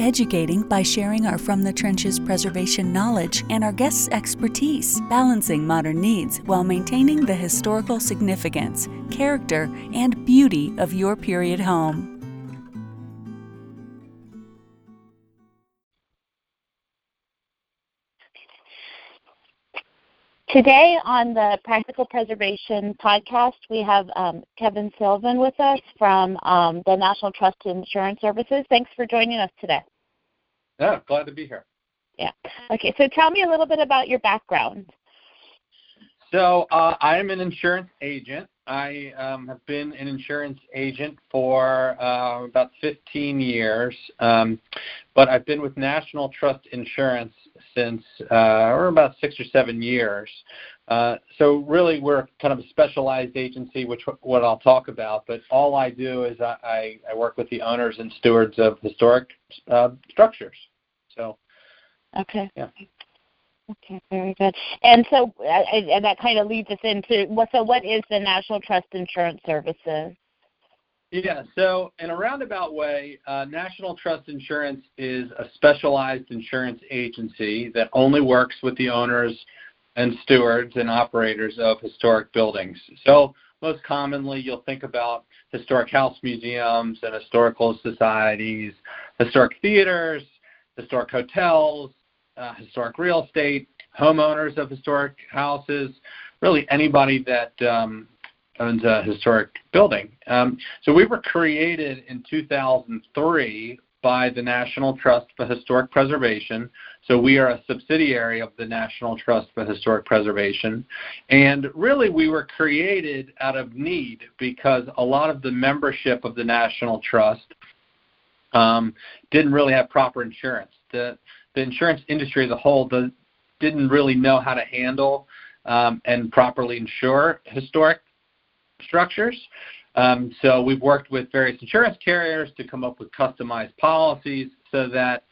educating by sharing our From the Trenches preservation knowledge and our guests' expertise, balancing modern needs while maintaining the historical significance, character, and beauty of your period home. Today on the Practical Preservation podcast, we have um, Kevin Sullivan with us from um, the National Trust Insurance Services. Thanks for joining us today. Yeah, glad to be here. Yeah. Okay, so tell me a little bit about your background. So uh, I am an insurance agent. I um, have been an insurance agent for uh, about 15 years, um, but I've been with National Trust Insurance since uh, or about six or seven years. Uh, so really, we're kind of a specialized agency, which what I'll talk about. But all I do is I, I work with the owners and stewards of historic uh, structures. So. Okay. Yeah. Okay, very good. And so, uh, and that kind of leads us into what. So, what is the National Trust Insurance Services? Yeah, so in a roundabout way, uh, National Trust Insurance is a specialized insurance agency that only works with the owners and stewards and operators of historic buildings. So most commonly, you'll think about historic house museums and historical societies, historic theaters, historic hotels, uh, historic real estate, homeowners of historic houses, really anybody that um, owns a historic building. Um, so we were created in 2003 by the National Trust for Historic Preservation. So we are a subsidiary of the National Trust for Historic Preservation. And really, we were created out of need because a lot of the membership of the National Trust um, didn't really have proper insurance. The, the insurance industry as a whole didn't really know how to handle um, and properly insure historic structures. Um, so we've worked with various insurance carriers to come up with customized policies so that,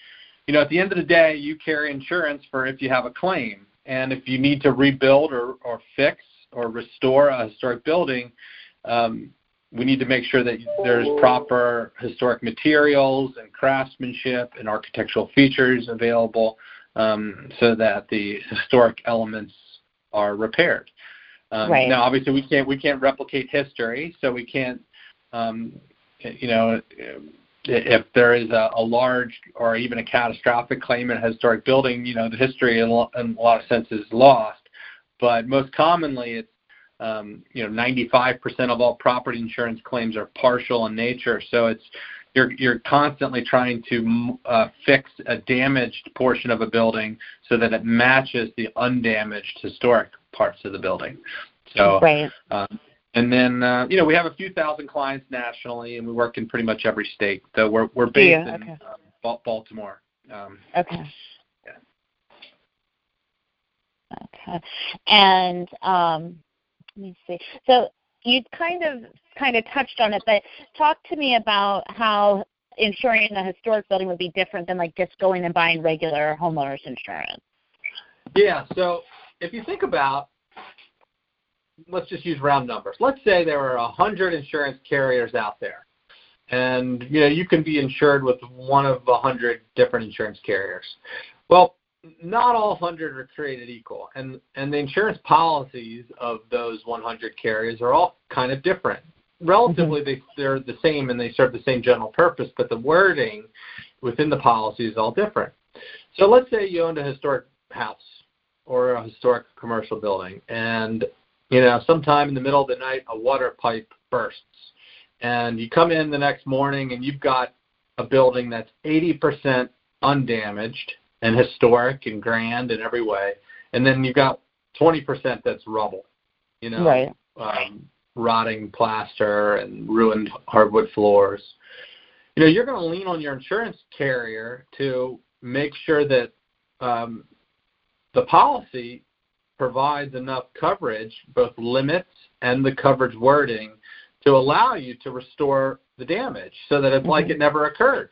you know, at the end of the day, you carry insurance for if you have a claim. And if you need to rebuild or, or fix or restore a historic building, um, we need to make sure that there's proper historic materials and craftsmanship and architectural features available um, so that the historic elements are repaired. Um, right. Now, obviously, we can't we can't replicate history, so we can't, um, you know, if there is a, a large or even a catastrophic claim in a historic building, you know, the history in, in a lot of senses is lost. But most commonly, it's um, you know, 95% of all property insurance claims are partial in nature. So it's you're you're constantly trying to uh, fix a damaged portion of a building so that it matches the undamaged historic parts of the building. So, right. Um, and then uh, you know we have a few thousand clients nationally, and we work in pretty much every state. So we're we're based yeah, in uh, Baltimore. Um, okay. Yeah. Okay. And um, let me see. So you kind of kind of touched on it, but talk to me about how insuring a historic building would be different than like just going and buying regular homeowners insurance. Yeah. So if you think about let's just use round numbers. Let's say there are a hundred insurance carriers out there, and you know you can be insured with one of a hundred different insurance carriers. Well, not all hundred are created equal, and and the insurance policies of those 100 carriers are all kind of different. Relatively, mm-hmm. they they're the same and they serve the same general purpose, but the wording within the policy is all different. So let's say you owned a historic house or a historic commercial building, and you know sometime in the middle of the night a water pipe bursts, and you come in the next morning and you've got a building that's 80% undamaged and historic and grand in every way, and then you've got 20% that's rubble, you know, right. um, rotting plaster and ruined hardwood floors. You know, you're going to lean on your insurance carrier to make sure that um, the policy provides enough coverage, both limits and the coverage wording, to allow you to restore the damage so that it's mm-hmm. like it never occurred.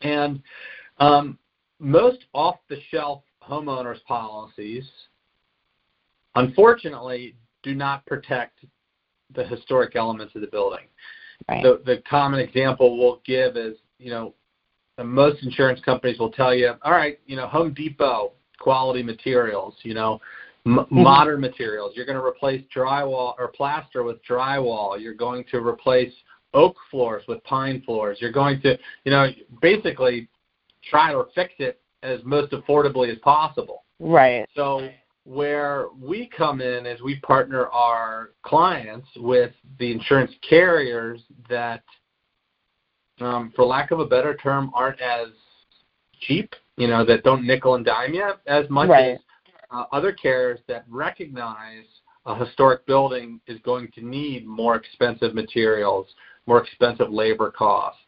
And um, most off the shelf homeowners policies, unfortunately, do not protect the historic elements of the building. Right. The, the common example we'll give is, you know, most insurance companies will tell you, all right, you know, Home Depot quality materials, you know, m- mm-hmm. modern materials. You're going to replace drywall or plaster with drywall. You're going to replace oak floors with pine floors. You're going to, you know, basically try to fix it as most affordably as possible. Right. So where we come in is we partner our clients with the insurance carriers that, um, for lack of a better term, aren't as cheap. You know, that don't nickel and dime you as much right. as uh, other carriers that recognize a historic building is going to need more expensive materials, more expensive labor costs,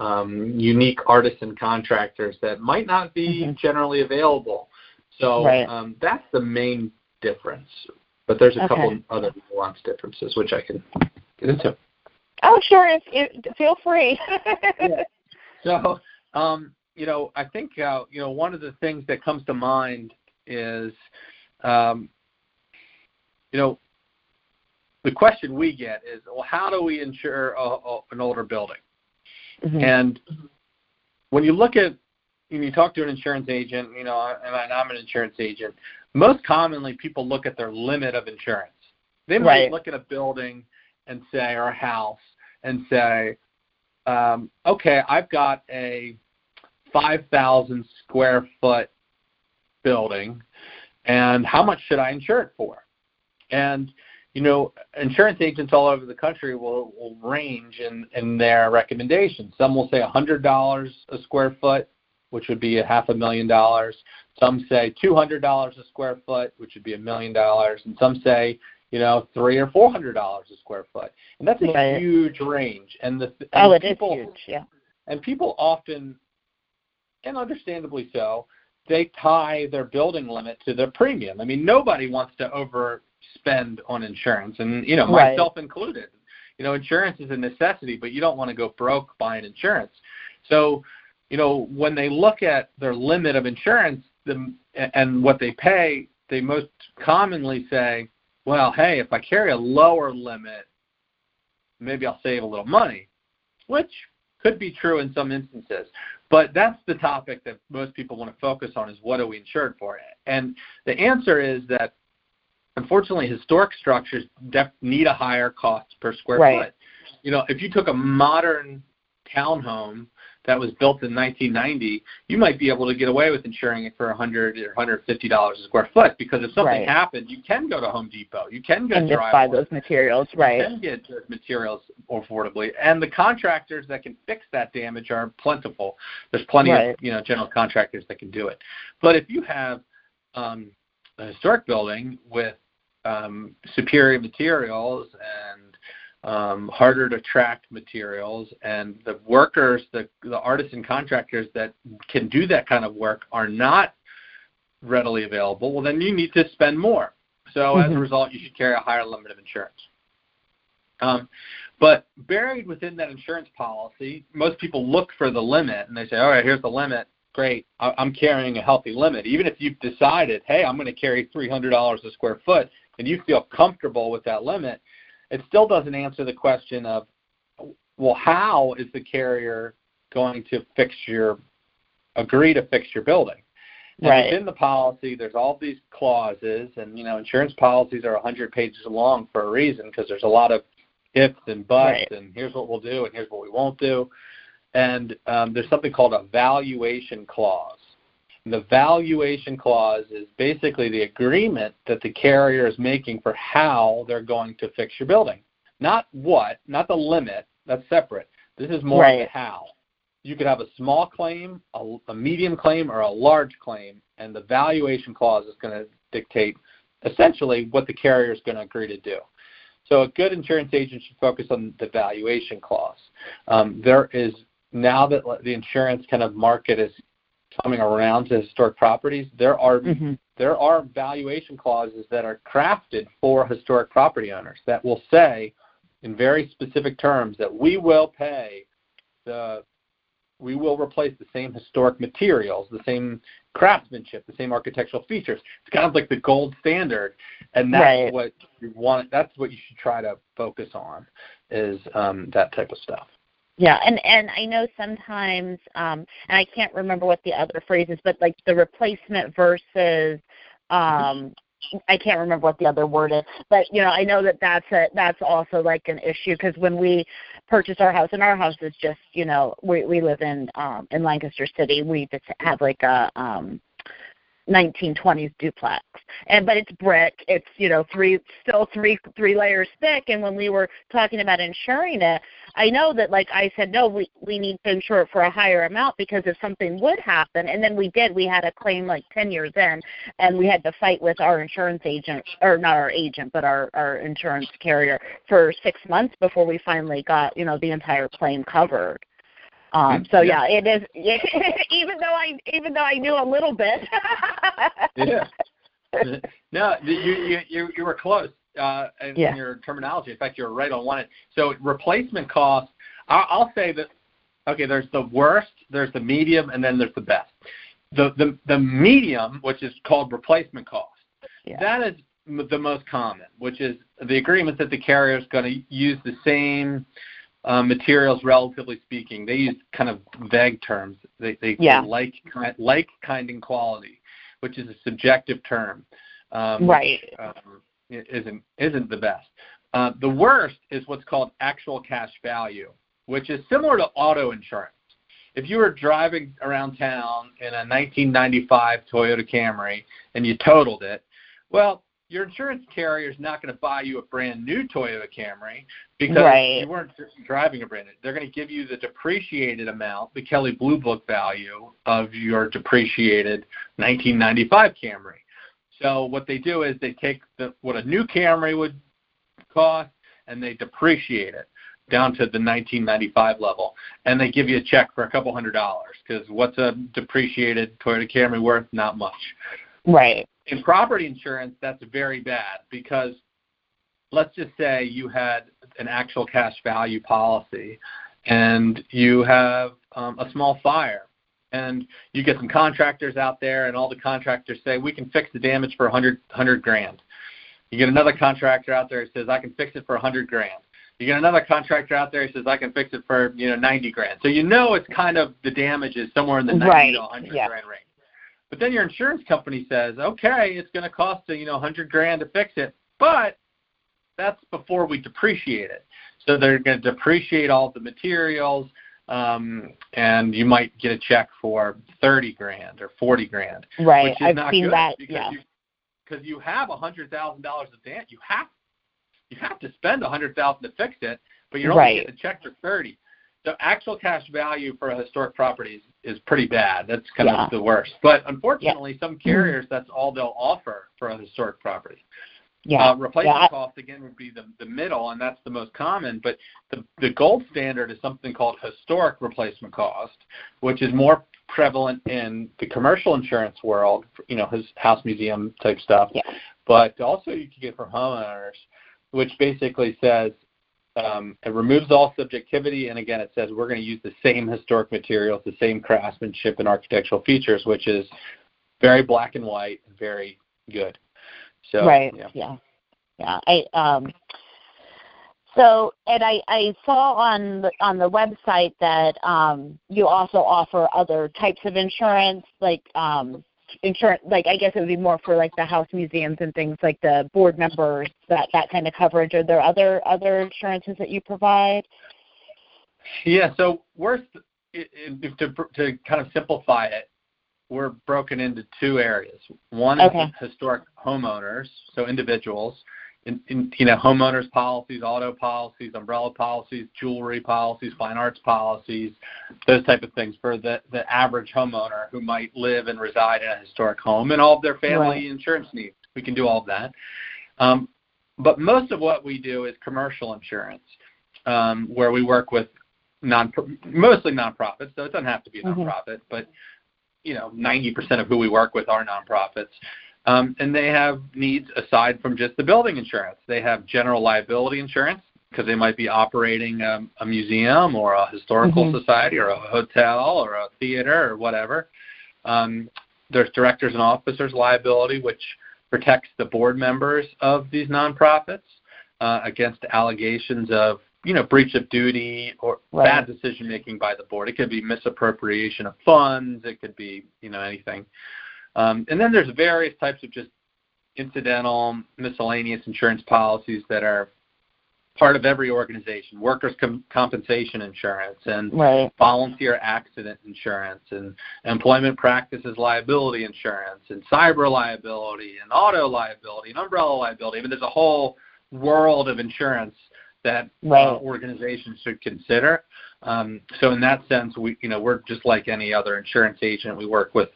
um, unique artisan contractors that might not be mm-hmm. generally available. So right. um, that's the main difference. But there's a okay. couple other nuanced differences which I can get into. Oh, sure. If, if, feel free. yeah. So, um, you know, I think uh, you know one of the things that comes to mind is, um, you know, the question we get is, well, how do we insure a, a, an older building? Mm-hmm. And when you look at, when you talk to an insurance agent, you know, and I'm an insurance agent, most commonly people look at their limit of insurance. They might right. look at a building and say, or a house, and say, um, okay, I've got a 5,000 square foot building, and how much should I insure it for? And you know, insurance agents all over the country will, will range in, in their recommendations. Some will say $100 a square foot, which would be a half a million dollars. Some say $200 a square foot, which would be a million dollars. And some say, you know, three or four hundred dollars a square foot, and that's a right. huge range. And the and oh, it people, is huge, yeah. And people often, and understandably so, they tie their building limit to their premium. I mean, nobody wants to overspend on insurance, and you know, right. myself included. You know, insurance is a necessity, but you don't want to go broke buying insurance. So, you know, when they look at their limit of insurance the, and what they pay, they most commonly say, well, hey, if I carry a lower limit, maybe I'll save a little money, which could be true in some instances. But that's the topic that most people want to focus on is what are we insured for? And the answer is that unfortunately historic structures def- need a higher cost per square right. foot. You know, if you took a modern townhome that was built in 1990, you might be able to get away with insuring it for 100 or 150 dollars a square foot because if something right. happened, you can go to Home Depot, you can go and to just buy those materials, right? You can get those materials affordably, and the contractors that can fix that damage are plentiful. There's plenty right. of you know general contractors that can do it. But if you have um, a historic building with um, superior materials and um, harder to track materials, and the workers, the, the artisan contractors that can do that kind of work are not readily available, well, then you need to spend more. So mm-hmm. as a mm-hmm. result, you should carry a higher limit of insurance. Um, but buried within that insurance policy, most people look for the limit and they say, all right, here's the limit. Great, I'm carrying a healthy limit. Even if you've decided, hey, I'm going to carry $300 a square foot, and you feel comfortable with that limit, it still doesn't answer the question of, well, how is the carrier going to fix your, agree to fix your building? And right. within the policy, there's all these clauses, and you know, insurance policies are 100 pages long for a reason because there's a lot of ifs and buts, right. and here's what we'll do, and here's what we won't do. And um, there's something called a valuation clause. The valuation clause is basically the agreement that the carrier is making for how they're going to fix your building. not what, not the limit. That's separate. This is more Right. the how. You could have a small claim, a, a medium claim, or a large claim, and the valuation clause is going to dictate essentially what the carrier is going to agree to do. So a good insurance agent should focus on the valuation clause. Um, there is now that the insurance kind of market is coming around to historic properties, there are Mhm. there are valuation clauses that are crafted for historic property owners that will say in very specific terms that we will pay the we will replace the same historic materials, the same craftsmanship, the same architectural features. It's kind of like the gold standard, and that's Right. what you want. That's what you should try to focus on, is um, that type of stuff. Yeah, and and I know sometimes, um, and I can't remember what the other phrase is, but like the replacement versus, um, I can't remember what the other word is, but you know, I know that that's a that's also like an issue because when we purchased our house, and our house is just, you know, we we live in um in Lancaster City, we just have like a um 1920s duplex. And but it's brick. It's you know three still three three layers thick. And when we were talking about insuring it i know that like i said no we we need to insure it for a higher amount because if something would happen and then we did we had a claim like 10 years in and we had to fight with our insurance agent or not our agent but our our insurance carrier for 6 months before we finally got you know the entire claim covered um, so yeah, it is. even though I even though I knew a little bit. Yeah. no, you you you you were close uh, in, Yeah. in your terminology. In fact, you were right on one. So replacement cost. I'll, I'll say that. Okay, there's the worst, there's the medium, and then there's the best. The the the medium, which is called replacement cost, Yeah. that is the most common, which is the agreement that the carrier is going to use the same uh, materials, relatively speaking. They use kind of vague terms. They they say Yeah. like ki- like kind and quality, which is a subjective term. Um, Right. which, um, i- isn't isn't the best. Uh, the worst is what's called actual cash value, which is similar to auto insurance. If you were driving around town in a 1995 Toyota Camry and you totaled it, well, your insurance carrier is not going to buy you a brand new Toyota Camry because Right. you weren't driving a brand new. They're going to give you the depreciated amount, the Kelley Blue Book value of your depreciated 1995 Camry. So what they do is they take the, what a new Camry would cost and they depreciate it down to the 1995 level, and they give you a check for a couple hundred dollars because what's a depreciated Toyota Camry worth? Not much. Right. In property insurance, that's very bad because let's just say you had an actual cash value policy and you have um, a small fire and you get some contractors out there and all the contractors say we can fix the damage for a hundred hundred grand. You get another contractor out there who says i can fix it for hundred grand. You get another contractor out there who says i can fix it for you know ninety grand. So you know it's kind of the damage is somewhere in the ninety Right, to hundred yeah. grand range but then your insurance company says, okay, it's going to cost you know 100 grand to fix it, but that's before we depreciate it. So they're going to depreciate all the materials, um, and you might get a check for 30 grand or 40 grand. Right, I've seen that. Because yeah. Because you, have a $100,000 of debt, you have you have to spend a 100,000 to fix it, but you're only right. getting a check for 30 the actual cash value for a historic property is pretty bad. That's kind yeah. of the worst. But unfortunately, yeah. some mm-hmm. carriers that's all they'll offer for a historic property. Yeah. Uh, replacement yeah. cost again would be the, the middle, and that's the most common. But the the gold standard is something called historic replacement cost, which is more prevalent in the commercial insurance world. You know, his house museum type stuff. Yeah. But also you can get from homeowners, which basically says um, it removes all subjectivity, and again, it says we're going to use the same historic materials, the same craftsmanship and architectural features, which is very black and white and very good. So, right. yeah. Yeah. Yeah. I um so and I, I saw on the on the website that um you also offer other types of insurance like um insurance like I guess it would be more for like the house museums and things like the board members that that kind of coverage. Are there other other insurances that you provide? Yeah, so we're to to kind of simplify it, we're broken into two areas. One is historic homeowners, so individuals, in, in, you know homeowners policies, auto policies, umbrella policies, jewelry policies, fine arts policies, those type of things for the the average homeowner who might live and reside in a historic home and all of their family right. insurance needs. We can do all of that. Um, but most of what we do is commercial insurance, um, where we work with non mostly nonprofits. So it doesn't have to be a mm-hmm. nonprofit, mm-hmm. but you know, 90% of who we work with are nonprofits. Um, and they have needs aside from just the building insurance. They have general liability insurance because they might be operating um, a museum or a historical mm-hmm. society or a hotel or a theater or whatever. Um, there's directors and officers liability, which protects the board members of these nonprofits uh, against allegations of you know breach of duty or right. bad decision making by the board. It could be misappropriation of funds. It could be you know anything. Um, and then there's various types of just incidental miscellaneous insurance policies that are part of every organization workers com- compensation insurance and right. volunteer accident insurance and employment practices liability insurance and cyber liability and auto liability and umbrella liability i mean there's a whole world of insurance that right. uh, organizations should consider um, so in that sense we you know we're just like any other insurance agent we work with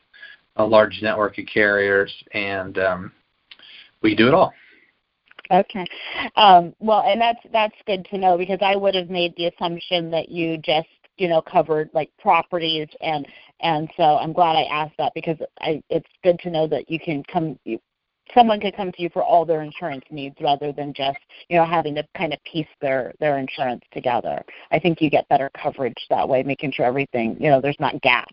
a large network of carriers, and um, we do it all. Okay. Um, well, and that's that's good to know because I would have made the assumption that you just you know covered like properties and and so I'm glad I asked that because I it's good to know that you can come you, someone could come to you for all their insurance needs rather than just you know having to kind of piece their their insurance together. I think you get better coverage that way, making sure everything you know there's not gaps.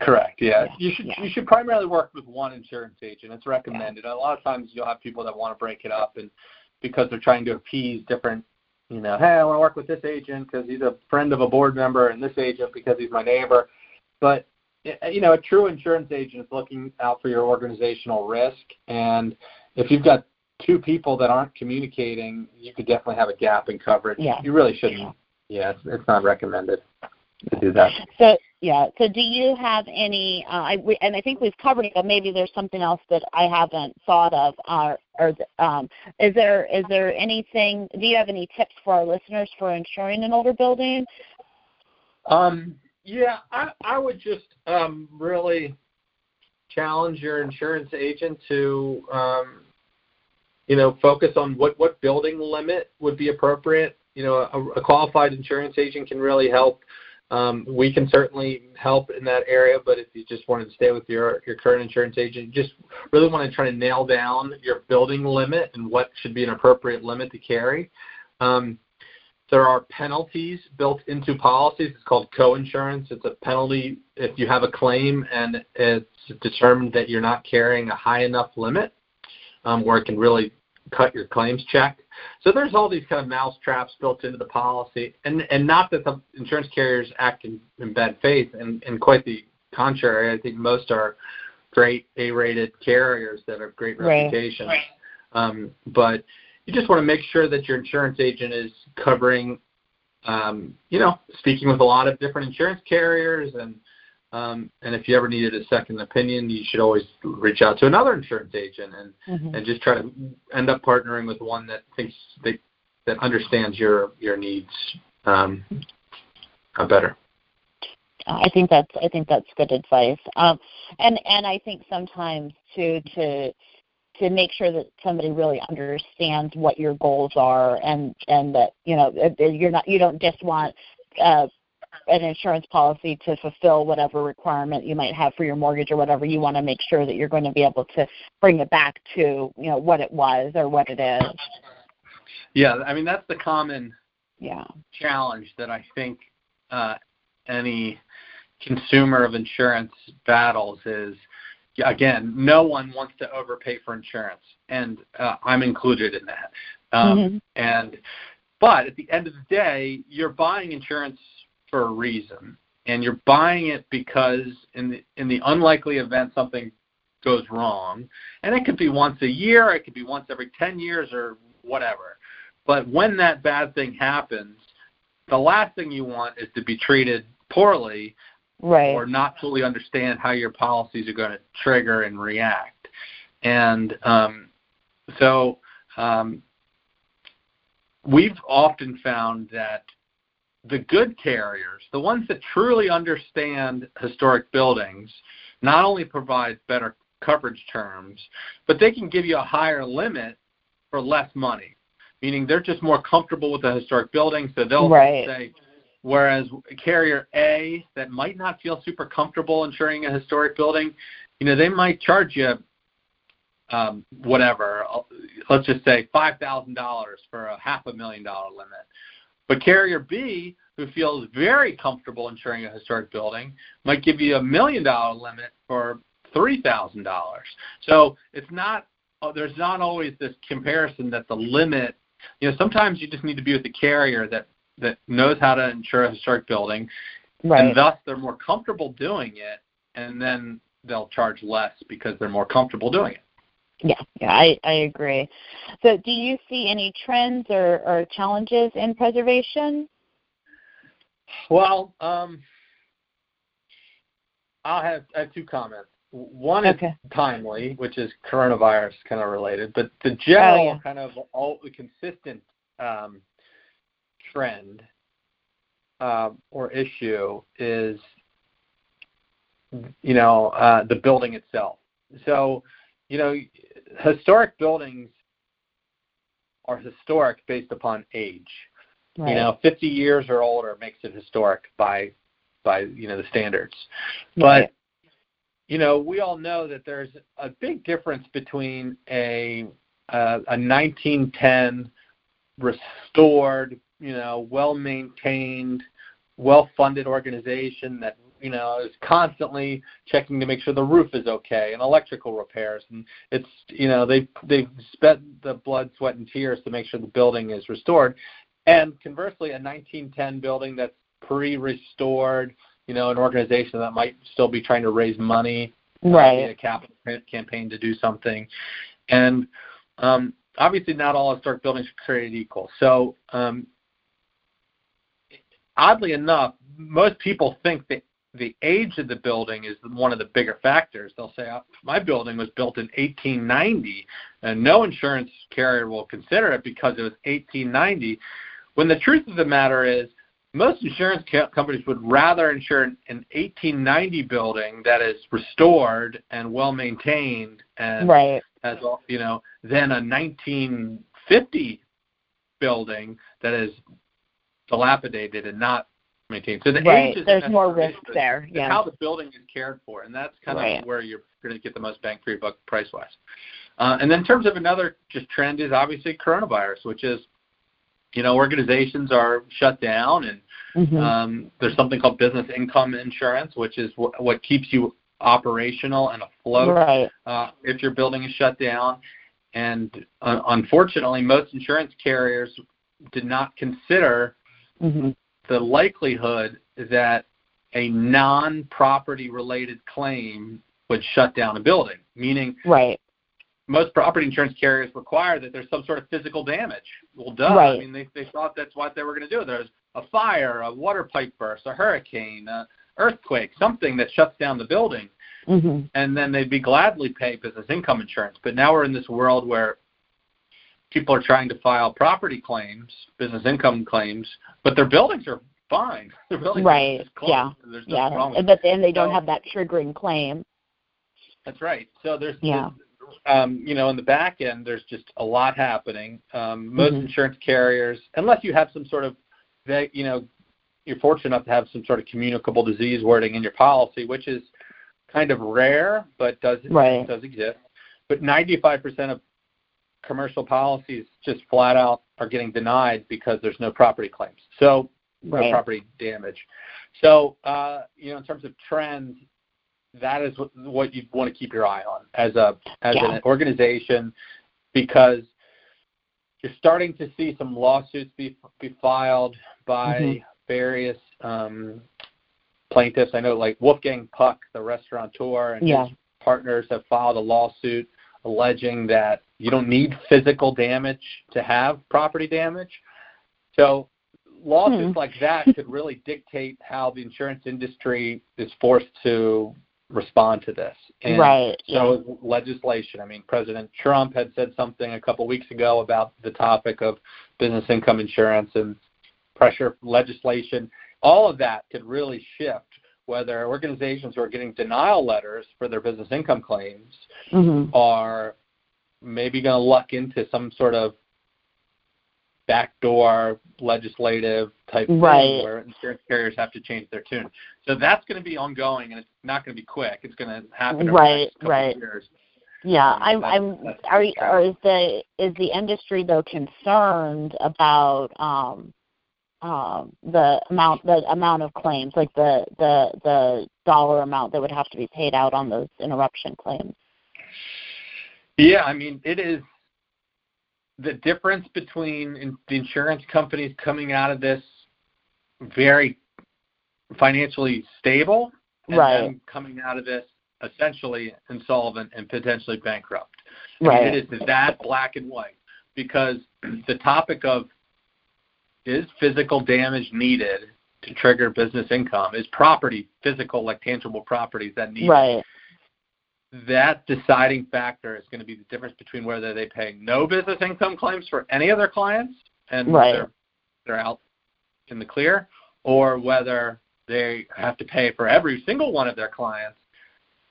Correct. Yeah. You should yeah. you should primarily work with one insurance agent. It's recommended. Yeah. A lot of times you'll have people that want to break it up and because they're trying to appease different you know, hey, I want to work with this agent because he's a friend of a board member and this agent because he's my neighbor. But uh, you know, a true insurance agent is looking out for your organizational risk and if you've got two people that aren't communicating, you could definitely have a gap in coverage. Yeah. You really shouldn't. Yeah, it's, it's not recommended to do that. So yeah. So do you have any? Uh, I, we, and I think we've covered it, but maybe there's something else that I haven't thought of. Uh, or um, is there is there anything? Do you have any tips for our listeners for insuring an older building? Um, yeah, I, I would just um, really challenge your insurance agent to um, you know focus on what what building limit would be appropriate. You know, a, a qualified insurance agent can really help um, we can certainly help in that area, but if you just wanted to stay with your your current insurance agent, just really want to try to nail down your building limit and what should be an appropriate limit to carry. Um, there are penalties built into policies. It's called co-insurance. It's a penalty if you have a claim and it's determined that you're not carrying a high enough limit, um, where it can really cut your claims check. So there's all these kind of mouse traps built into the policy, and and not that the insurance carriers act in, in bad faith, and, and quite the contrary. I think most are great A-rated carriers that have great right. reputations. Right. Um, but you just want to make sure that your insurance agent is covering, um, you know, speaking with a lot of different insurance carriers and um, and if you ever needed a second opinion, you should always reach out to another insurance agent and mm-hmm. and just try to end up partnering with one that thinks they, that understands your your needs um, better. I think that's I think that's good advice. Um, and and I think sometimes too to to make sure that somebody really understands what your goals are and and that you know you're not you don't just want uh, an insurance policy to fulfill whatever requirement you might have for your mortgage or whatever you want to make sure that you're going to be able to bring it back to you know what it was or what it is. Yeah i mean that's the common yeah. challenge that i think uh, any consumer of insurance battles is again no one wants to overpay for insurance and uh, i'm included in that. Um, mm-hmm. and but at the end of the day you're buying insurance for a reason, and you're buying it because in the in the unlikely event something goes wrong, and it could be once a year, it could be once every 10 years or whatever. But when that bad thing happens, the last thing you want is to be treated poorly right. or not fully understand how your policies are going to trigger and react. And um, so um, we've often found that the good carriers, the ones that truly understand historic buildings, not only provide better coverage terms, but they can give you a higher limit for less money. Meaning they're just more comfortable with the historic building, so they'll right. say, whereas carrier A that might not feel super comfortable insuring a historic building, you know, they might charge you um, whatever, let's just say $5,000 for a half a million dollar limit. But carrier B, who feels very comfortable insuring a historic building, might give you a million dollar limit for $3,000. So it's not, uh, there's not always this comparison that the limit, you know, sometimes you just need to be with a carrier that, that knows how to insure a historic building, right. and thus they're more comfortable doing it, and then they'll charge less because they're more comfortable doing it. Yeah, yeah, I, I agree. So, do you see any trends or, or challenges in preservation? Well, um, I'll have, I have two comments. One is timely, which is coronavirus kind of related, but the general Oh, yeah. kind of all consistent um, trend um, or issue is, you know, uh, the building itself. So, you know, historic buildings are historic based upon age Right. you know 50 years or older makes it historic by by you know the standards Right. but you know we all know that there's a big difference between a uh, a 1910 restored you know well maintained well funded organization that you know is constantly checking to make sure the roof is okay and electrical repairs and it's you know they they've spent the blood sweat and tears to make sure the building is restored and conversely, a 1910 building that's pre-restored, you know, an organization that might still be trying to raise money, uh, Right. via a capital campaign to do something, and um, obviously not all historic buildings are created equal. So, um, oddly enough, most people think that the age of the building is one of the bigger factors. They'll say, oh, "My building was built in 1890," and no insurance carrier will consider it because it was 1890. When the truth of the matter is, most insurance companies would rather insure an, an 1890 building that is restored and well maintained and Right. has all you know than a 1950 building that is dilapidated and not maintained. So the Right. age is There's more risk it's- there. Yeah. how the building is cared for, and that's kind Right. of where you're going to get the most bang for your buck price wise. Uh, and then in terms of another just trend is obviously coronavirus, which is you know organizations are shut down and Mhm. um, there's something called business income insurance, which is wh- what keeps you operational and afloat right. uh, if your building is shut down. And uh, unfortunately, most insurance carriers did not consider hmm the likelihood that a non-property related claim would shut down a building. Meaning, Right. most property insurance carriers require that there's some sort of physical damage. Well, duh. I mean, they they thought that's what they were going to do. There's a fire, a water pipe burst, a hurricane, a earthquake, something that shuts down the building, hmm and then they'd be gladly pay business income insurance. But now we're in this world where people are trying to file property claims, business income claims, but their buildings are fine. Their buildings Right. are closed. Yeah. There's nothing wrong Yeah. with But then they don't So- have that triggering claim. That's right. So there's, Yeah. um, you know, in the back end, there's just a lot happening. Um, most Mhm. insurance carriers, unless you have some sort of, you know, you're fortunate enough to have some sort of communicable disease wording in your policy, which is kind of rare, but does Right. does exist. But 95% of commercial policies just flat out are getting denied because there's no property claims. So no Right. property damage. So, uh, you know, in terms of trends, that is what, what you want to keep your eye on as a as Yeah. an organization, because you're starting to see some lawsuits be be filed by Mhm. various um, plaintiffs. I know, like Wolfgang Puck, the restaurateur, and Yeah. his partners have filed a lawsuit alleging that you don't need physical damage to have property damage. So lawsuits Hmm. like that could really dictate how the insurance industry is forced to respond to this. And right. So yeah. legislation. I mean, President Trump had said something a couple weeks ago about the topic of business income insurance and pressure legislation. All of that could really shift whether organizations who are getting denial letters for their business income claims mm-hmm. are maybe going to luck into some sort of backdoor legislative type right. thing where insurance carriers have to change their tune. So that's going to be ongoing, and it's not going to be quick. It's going to happen over right, the next couple right. of years. Yeah, um, I'm. That's, I'm. That's are, are is the is the industry though concerned about um, um, the amount the amount of claims, like the the the dollar amount that would have to be paid out on those interruption claims? Yeah, I mean it is the difference between the insurance companies coming out of this very financially stable and right. then coming out of this essentially insolvent and potentially bankrupt. I right. Mean, it is that black and white because the topic of is physical damage needed to trigger business income? Is property physical, like tangible properties that need right. That deciding factor is going to be the difference between whether they pay no business income claims for any of their clients and right. they're they're out in the clear, or whether they have to pay for every single one of their clients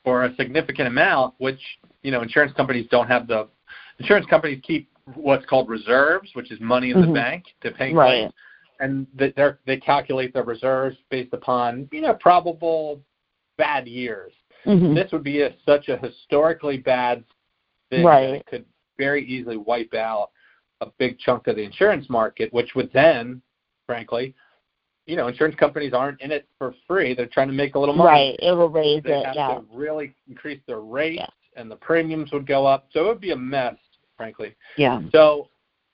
for a significant amount, which you know insurance companies don't have the insurance companies keep what's called reserves, which is money in mm-hmm. the bank to pay right. claims, and they they calculate their reserves based upon you know probable bad years. Mm-hmm. This would be a, such a historically bad thing right. that it could very easily wipe out a big chunk of the insurance market, which would then, frankly, you know, insurance companies aren't in it for free. They're trying to make a little money. Right. It will raise they it. have yeah. to really increase their rates, yeah. and the premiums would go up. So it would be a mess frankly. Yeah. So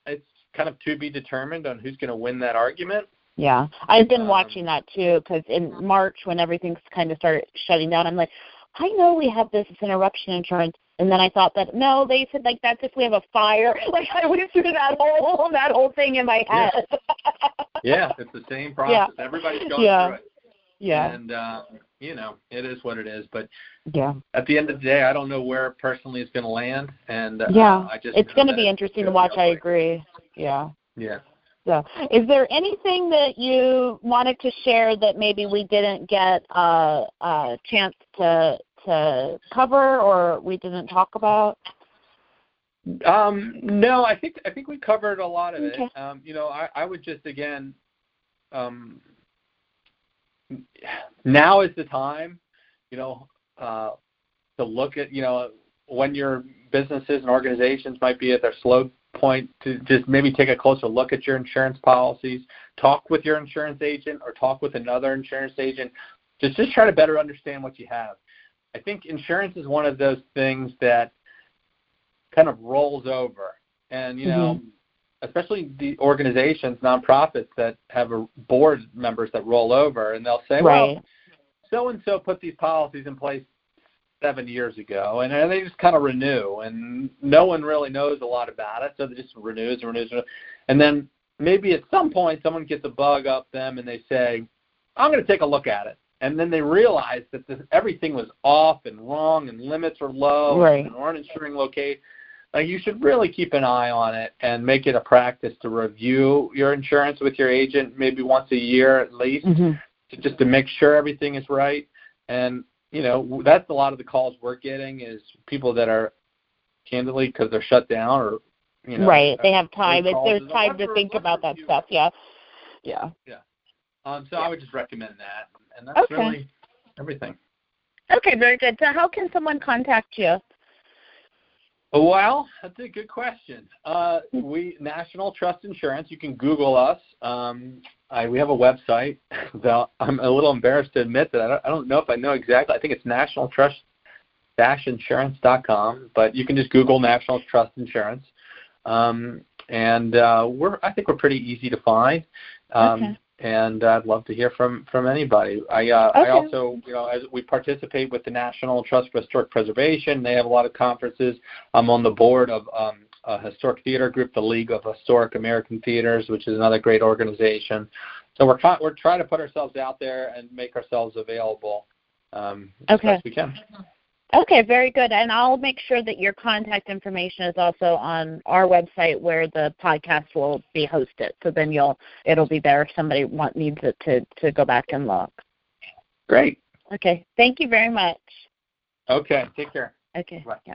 it's kind of to be determined on who's going to win that argument. Yeah, I've been um, watching that too because in March when everything's kind of started shutting down, I'm like, I know we have business interruption insurance, and then I thought that no, they said like that's if we have a fire. Like I went through that whole that whole thing in my head. Yeah, yeah it's the same process. Yeah. Everybody's going yeah. through it. Yeah. And uh, you know, it is what it is. But yeah, at the end of the day, I don't know where personally it's going to land, and uh, yeah, I just it's going to be interesting to watch. I agree. Yeah. Yeah. So, is there anything that you wanted to share that maybe we didn't get a, a chance to to cover or we didn't talk about? Um, no, I think I think we covered a lot of okay. it. Um, you know, I, I would just again um, now is the time, you know, uh, to look at, you know, when your businesses and organizations might be at their slow point to just maybe take a closer look at your insurance policies, talk with your insurance agent or talk with another insurance agent. Just just try to better understand what you have. I think insurance is one of those things that kind of rolls over. And you know, mm-hmm especially the organizations, nonprofits that have a board members that roll over, and they'll say, right. "Well, so and so put these policies in place seven years ago," and, and they just kind of renew, and no one really knows a lot about it, so they just renews and renews, and then maybe at some point someone gets a bug up them, and they say, "I'm going to take a look at it." And then they realize that this, everything was off and wrong, and limits were low, right. and weren't insuring locate uh, you should really keep an eye on it and make it a practice to review your insurance with your agent maybe once a year at least mm-hmm. to just to make sure everything is right. And you know that's a lot of the calls we're getting is people that are candidly because they're shut down or you know right. They have time. It, there's time to think about that stuff. Yeah. Yeah. Yeah. Um so yeah. i would just recommend that and that's okay. really everything. Okay very good. So how can someone contact you well, that's a good question. Uh, we National Trust Insurance. You can Google us. Um, I, we have a website. I'm a little embarrassed to admit that I don't, I don't know if I know exactly. I think it's National Trust insurance.com, but you can just Google National Trust Insurance, um, and uh, we're I think we're pretty easy to find. Um, okay and I'd love to hear from from anybody. I uh, okay. I also you know as we participate with the National Trust for Historic Preservation, they have a lot of conferences. I'm on the board of um, a historic theater group, the League of Historic American Theaters, which is another great organization. So we're we're trying to put ourselves out there and make ourselves available um, as Okay. best we can. Okay, very good. And I'll make sure that your contact information is also on our website where the podcast will be hosted. So then you'll it'll be there if somebody want, needs it to to go back and look. Great. Okay. Thank you very much. Okay. Take care. Okay. Bye. Yeah.